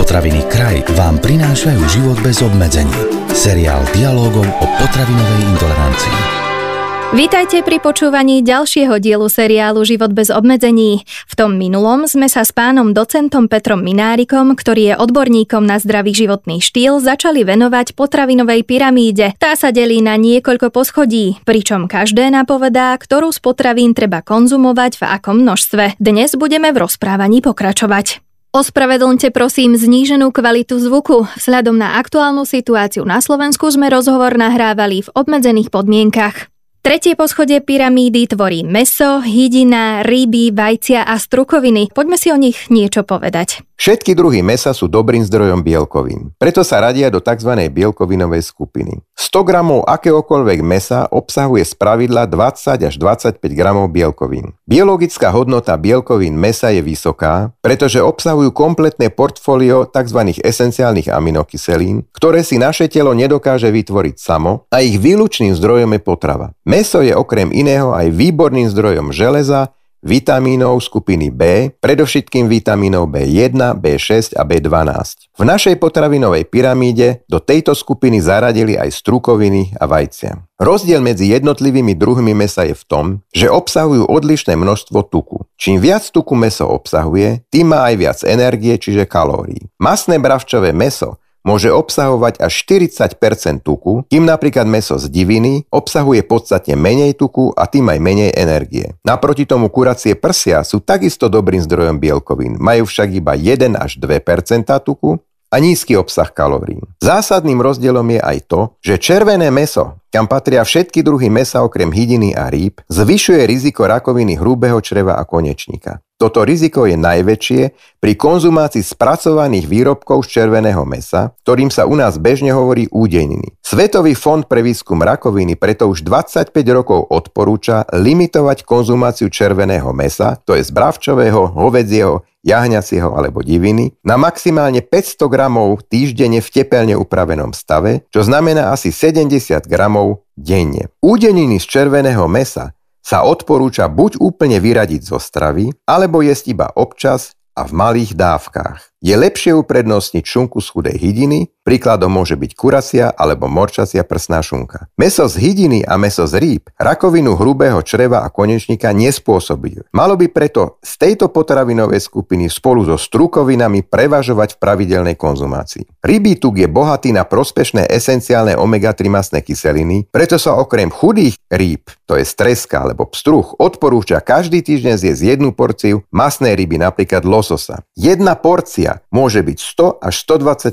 Potraviny Kraj vám prinášajú život bez obmedzení. Seriál dialogov o potravinovej intolerancii. Vítajte pri počúvaní ďalšieho dielu seriálu Život bez obmedzení. V tom minulom sme sa s pánom docentom Petrom Minárikom, ktorý je odborníkom na zdravý životný štýl, začali venovať potravinovej pyramíde. Tá sa delí na niekoľko poschodí, pričom každé napovedá, ktorú z potravín treba konzumovať v akom množstve. Dnes budeme v rozprávaní pokračovať. Ospravedlňte prosím zníženú kvalitu zvuku. Vzhľadom na aktuálnu situáciu na Slovensku sme rozhovor nahrávali v obmedzených podmienkach. Tretie poschodie pyramídy tvorí meso, hydina, ryby, vajcia a strukoviny. Poďme si o nich niečo povedať. Všetky druhy mesa sú dobrým zdrojom bielkovín, preto sa radia do tzv. bielkovinovej skupiny. 100 gramov akéhokoľvek mesa obsahuje z pravidla 20 až 25 gramov bielkovín. Biologická hodnota bielkovín mesa je vysoká, pretože obsahujú kompletné portfólio tzv. esenciálnych aminokyselín, ktoré si naše telo nedokáže vytvoriť samo a ich výlučným zdrojom je potrava. Meso je okrem iného aj výborným zdrojom železa, vitamínov skupiny B, predovšetkým vitamínov B1, B6 a B12. V našej potravinovej pyramíde do tejto skupiny zaradili aj strukoviny a vajcia. Rozdiel medzi jednotlivými druhmi mesa je v tom, že obsahujú odlišné množstvo tuku. Čím viac tuku meso obsahuje, tým má aj viac energie, čiže kalórií. Masné bravčové meso môže obsahovať až 40% tuku, kým napríklad meso z diviny obsahuje podstatne menej tuku a tým aj menej energie. Naproti tomu kuracie prsia sú takisto dobrým zdrojom bielkovín, majú však iba 1 až 2% tuku a nízky obsah kalórií. Zásadným rozdielom je aj to, že červené meso, kam patria všetky druhy mesa okrem hydiny a rýb, zvyšuje riziko rakoviny hrubého čreva a konečníka. Toto riziko je najväčšie pri konzumácii spracovaných výrobkov z červeného mesa, ktorým sa u nás bežne hovorí údejniny. Svetový fond pre výskum rakoviny preto už 25 rokov odporúča limitovať konzumáciu červeného mesa, to je z bravčového, hovedzieho, jahňacieho alebo diviny, na maximálne 500 gramov týždenne v tepelne upravenom stave, čo znamená asi 70 gramov denne. Údeniny z červeného mesa sa odporúča buď úplne vyradiť zo stravy, alebo jesť iba občas a v malých dávkach. Je lepšie uprednostniť šunku z chudej hydiny, príkladom môže byť kuracia alebo morčacia prsná šunka. Meso z hydiny a meso z rýb rakovinu hrubého čreva a konečníka nespôsobujú. Malo by preto z tejto potravinovej skupiny spolu so strukovinami prevažovať v pravidelnej konzumácii. Rybí tuk je bohatý na prospešné esenciálne omega-3 masné kyseliny, preto sa okrem chudých rýb, to je streska alebo pstruh, odporúča každý týždeň zjesť jednu porciu masnej ryby, napríklad lososa. Jedna porcia môže byť 100 až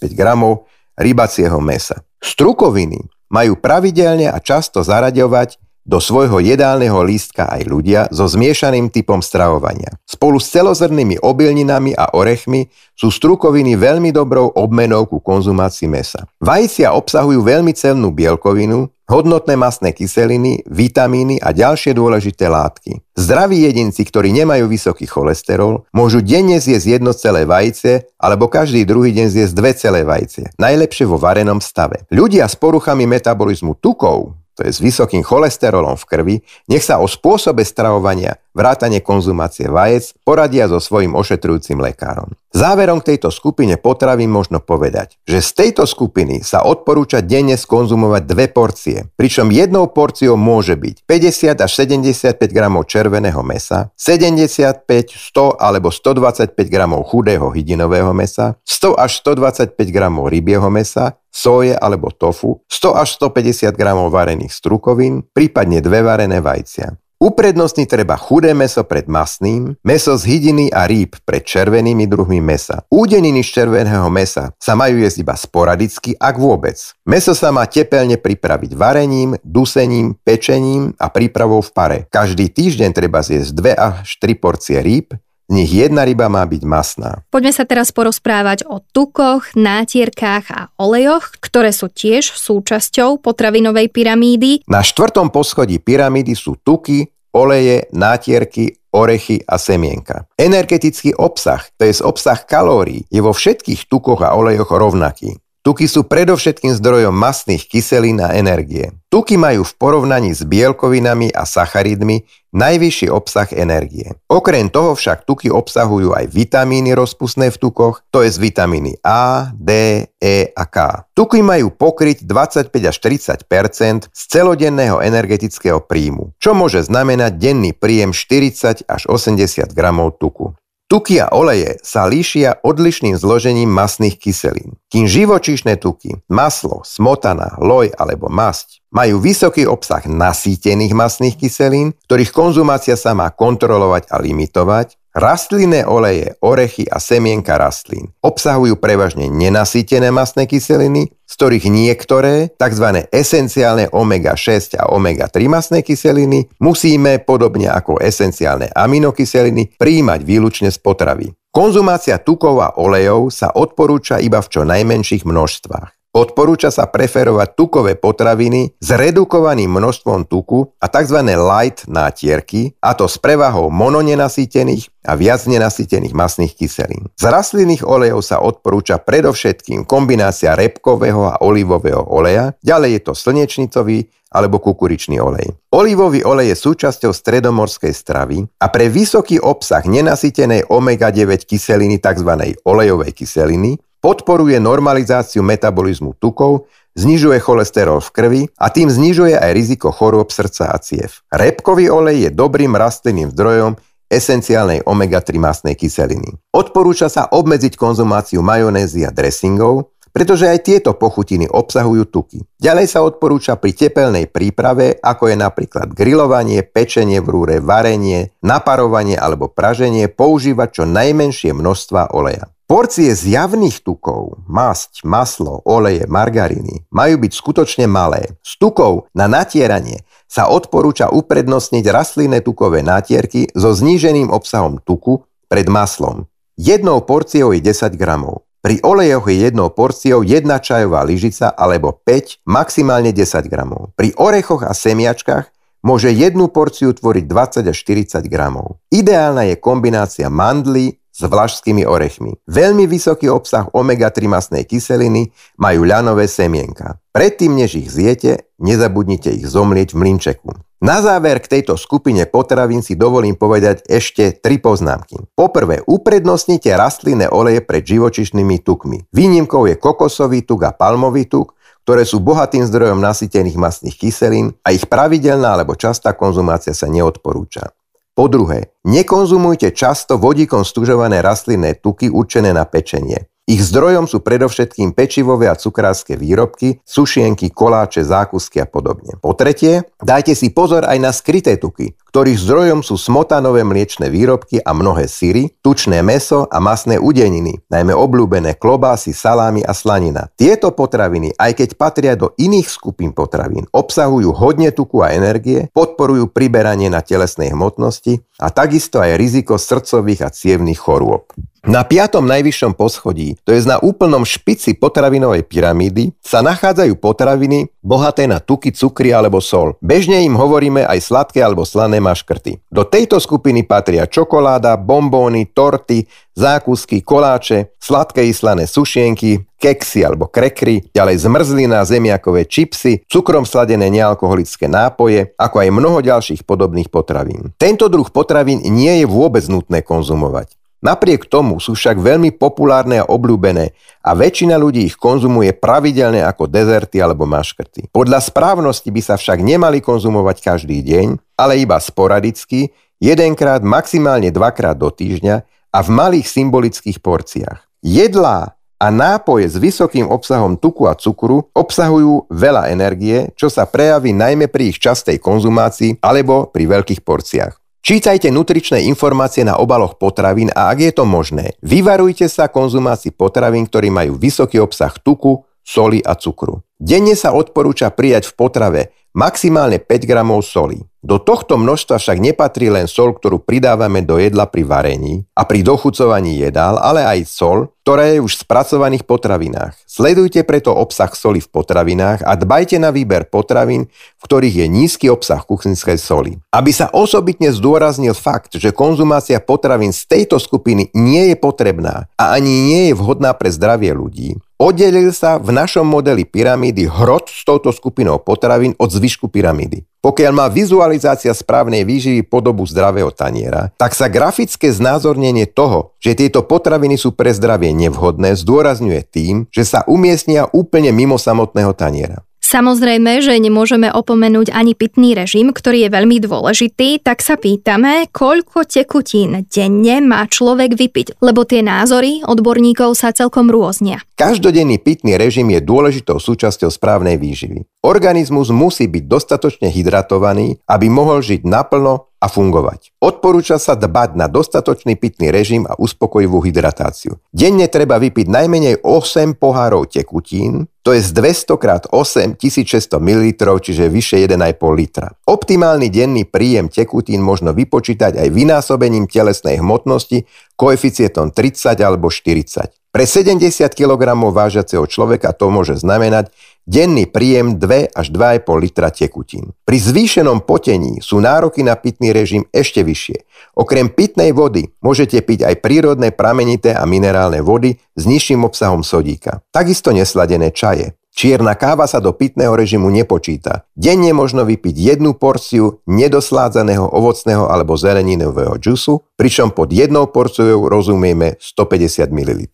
125 gramov rybacieho mesa. Strukoviny majú pravidelne a často zaraďovať do svojho jedálneho lístka aj ľudia so zmiešaným typom stravovania. Spolu s celozrnými obilninami a orechmi sú strukoviny veľmi dobrou obmenou ku konzumácii mesa. Vajcia obsahujú veľmi cennú bielkovinu, hodnotné masné kyseliny, vitamíny a ďalšie dôležité látky. Zdraví jedinci, ktorí nemajú vysoký cholesterol, môžu denne zjesť jedno celé vajce alebo každý druhý deň zjesť dve celé vajce, najlepšie vo varenom stave. Ľudia s poruchami metabolizmu tukov to je s vysokým cholesterolom v krvi, nech sa o spôsobe stravovania, vrátane konzumácie vajec, poradia so svojím ošetrujúcim lekárom. Záverom k tejto skupine potravy možno povedať, že z tejto skupiny sa odporúča denne skonzumovať dve porcie, pričom jednou porciou môže byť 50 až 75 gramov červeného mesa, 75, 100 alebo 125 gramov chudého hydinového mesa, 100 až 125 gramov rybieho mesa, soje alebo tofu, 100 až 150 gramov varených strukovín, prípadne dve varené vajcia. Uprednostniť treba chudé meso pred masným, meso z hydiny a rýb pred červenými druhmi mesa. Údeniny z červeného mesa sa majú jesť iba sporadicky, ak vôbec. Meso sa má tepelne pripraviť varením, dusením, pečením a prípravou v pare. Každý týždeň treba zjesť 2 až 3 porcie rýb, z nich jedna ryba má byť masná. Poďme sa teraz porozprávať o tukoch, nátierkách a olejoch, ktoré sú tiež súčasťou potravinovej pyramídy. Na štvrtom poschodí pyramídy sú tuky, oleje, nátierky, orechy a semienka. Energetický obsah, to je obsah kalórií, je vo všetkých tukoch a olejoch rovnaký. Tuky sú predovšetkým zdrojom masných kyselín a energie. Tuky majú v porovnaní s bielkovinami a sacharidmi najvyšší obsah energie. Okrem toho však tuky obsahujú aj vitamíny rozpustné v tukoch, to je vitamíny A, D, E a K. Tuky majú pokryť 25 až 30 z celodenného energetického príjmu, čo môže znamenať denný príjem 40 až 80 gramov tuku. Tuky a oleje sa líšia odlišným zložením masných kyselín. Kým živočíšne tuky, maslo, smotana, loj alebo masť majú vysoký obsah nasýtených masných kyselín, ktorých konzumácia sa má kontrolovať a limitovať, Rastlinné oleje, orechy a semienka rastlín obsahujú prevažne nenasýtené masné kyseliny, z ktorých niektoré, tzv. esenciálne omega-6 a omega-3 masné kyseliny, musíme, podobne ako esenciálne aminokyseliny, príjmať výlučne z potravy. Konzumácia tukov a olejov sa odporúča iba v čo najmenších množstvách. Odporúča sa preferovať tukové potraviny s redukovaným množstvom tuku a tzv. light nátierky, a to s prevahou mononenasýtených a viac nenasýtených masných kyselín. Z rastlinných olejov sa odporúča predovšetkým kombinácia repkového a olivového oleja, ďalej je to slnečnicový alebo kukuričný olej. Olivový olej je súčasťou stredomorskej stravy a pre vysoký obsah nenasýtenej omega-9 kyseliny tzv. olejovej kyseliny podporuje normalizáciu metabolizmu tukov, znižuje cholesterol v krvi a tým znižuje aj riziko chorôb srdca a ciev. Repkový olej je dobrým rastlinným zdrojom esenciálnej omega-3 masnej kyseliny. Odporúča sa obmedziť konzumáciu majonézy a dressingov, pretože aj tieto pochutiny obsahujú tuky. Ďalej sa odporúča pri tepelnej príprave, ako je napríklad grilovanie, pečenie v rúre, varenie, naparovanie alebo praženie, používať čo najmenšie množstva oleja. Porcie z javných tukov, masť, maslo, oleje, margariny majú byť skutočne malé. Z tukov na natieranie sa odporúča uprednostniť rastlinné tukové nátierky so zníženým obsahom tuku pred maslom. Jednou porciou je 10 gramov. Pri olejoch je jednou porciou jedna čajová lyžica alebo 5, maximálne 10 gramov. Pri orechoch a semiačkách môže jednu porciu tvoriť 20 až 40 gramov. Ideálna je kombinácia mandly, s vlašskými orechmi. Veľmi vysoký obsah omega-3 masnej kyseliny majú ľanové semienka. Predtým, než ich zjete, nezabudnite ich zomlieť v mlinčeku. Na záver k tejto skupine potravín si dovolím povedať ešte tri poznámky. Poprvé, uprednostnite rastlinné oleje pred živočišnými tukmi. Výnimkou je kokosový tuk a palmový tuk, ktoré sú bohatým zdrojom nasýtených masných kyselín a ich pravidelná alebo častá konzumácia sa neodporúča. Po druhé, nekonzumujte často vodíkom stužované rastlinné tuky určené na pečenie. Ich zdrojom sú predovšetkým pečivové a cukrárske výrobky, sušienky, koláče, zákusky a podobne. Po tretie, dajte si pozor aj na skryté tuky, ktorých zdrojom sú smotanové mliečne výrobky a mnohé syry, tučné meso a masné udeniny, najmä obľúbené klobásy, salámy a slanina. Tieto potraviny, aj keď patria do iných skupín potravín, obsahujú hodne tuku a energie, podporujú priberanie na telesnej hmotnosti a takisto aj riziko srdcových a cievných chorôb. Na piatom najvyššom poschodí, to je na úplnom špici potravinovej pyramídy, sa nachádzajú potraviny bohaté na tuky, cukry alebo sol. Bežne im hovoríme aj sladké alebo slané maškrty. Do tejto skupiny patria čokoláda, bombóny, torty, zákusky, koláče, sladké i slané sušienky, keksy alebo krekry, ďalej zmrzlina, zemiakové čipsy, cukrom sladené nealkoholické nápoje, ako aj mnoho ďalších podobných potravín. Tento druh potravín nie je vôbec nutné konzumovať. Napriek tomu sú však veľmi populárne a obľúbené a väčšina ľudí ich konzumuje pravidelne ako dezerty alebo maškrty. Podľa správnosti by sa však nemali konzumovať každý deň, ale iba sporadicky, jedenkrát, maximálne dvakrát do týždňa a v malých symbolických porciách. Jedlá a nápoje s vysokým obsahom tuku a cukru obsahujú veľa energie, čo sa prejaví najmä pri ich častej konzumácii alebo pri veľkých porciách. Čítajte nutričné informácie na obaloch potravín a ak je to možné, vyvarujte sa konzumácii potravín, ktorí majú vysoký obsah tuku, soli a cukru. Denne sa odporúča prijať v potrave maximálne 5 gramov soli. Do tohto množstva však nepatrí len sol, ktorú pridávame do jedla pri varení a pri dochucovaní jedál, ale aj sol, ktorá je už v spracovaných potravinách. Sledujte preto obsah soli v potravinách a dbajte na výber potravín, v ktorých je nízky obsah kuchynskej soli. Aby sa osobitne zdôraznil fakt, že konzumácia potravín z tejto skupiny nie je potrebná a ani nie je vhodná pre zdravie ľudí, Oddelil sa v našom modeli pyramídy hrot s touto skupinou potravín od zvyšku pyramídy. Pokiaľ má vizualizácia správnej výživy podobu zdravého taniera, tak sa grafické znázornenie toho, že tieto potraviny sú pre zdravie nevhodné, zdôrazňuje tým, že sa umiestnia úplne mimo samotného taniera. Samozrejme, že nemôžeme opomenúť ani pitný režim, ktorý je veľmi dôležitý, tak sa pýtame, koľko tekutín denne má človek vypiť, lebo tie názory odborníkov sa celkom rôznia. Každodenný pitný režim je dôležitou súčasťou správnej výživy. Organizmus musí byť dostatočne hydratovaný, aby mohol žiť naplno a fungovať. Odporúča sa dbať na dostatočný pitný režim a uspokojivú hydratáciu. Denne treba vypiť najmenej 8 pohárov tekutín, to je z 200 x 8 1600 ml, čiže vyše 1,5 litra. Optimálny denný príjem tekutín možno vypočítať aj vynásobením telesnej hmotnosti koeficientom 30 alebo 40. Pre 70 kg vážiaceho človeka to môže znamenať denný príjem 2 až 2,5 litra tekutín. Pri zvýšenom potení sú nároky na pitný režim ešte vyššie. Okrem pitnej vody môžete piť aj prírodné pramenité a minerálne vody s nižším obsahom sodíka. Takisto nesladené čaje. Čierna káva sa do pitného režimu nepočíta. Denne možno vypiť jednu porciu nedosládzaného ovocného alebo zeleninového džusu, pričom pod jednou porciou rozumieme 150 ml.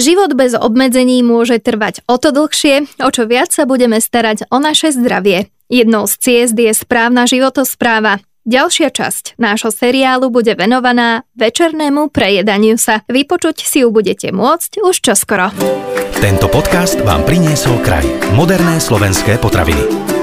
Život bez obmedzení môže trvať o to dlhšie, o čo viac sa budeme starať o naše zdravie. Jednou z ciest je správna životospráva. Ďalšia časť nášho seriálu bude venovaná večernému prejedaniu sa. Vypočuť si ju budete môcť už čoskoro. Tento podcast vám priniesol kraj. Moderné slovenské potraviny.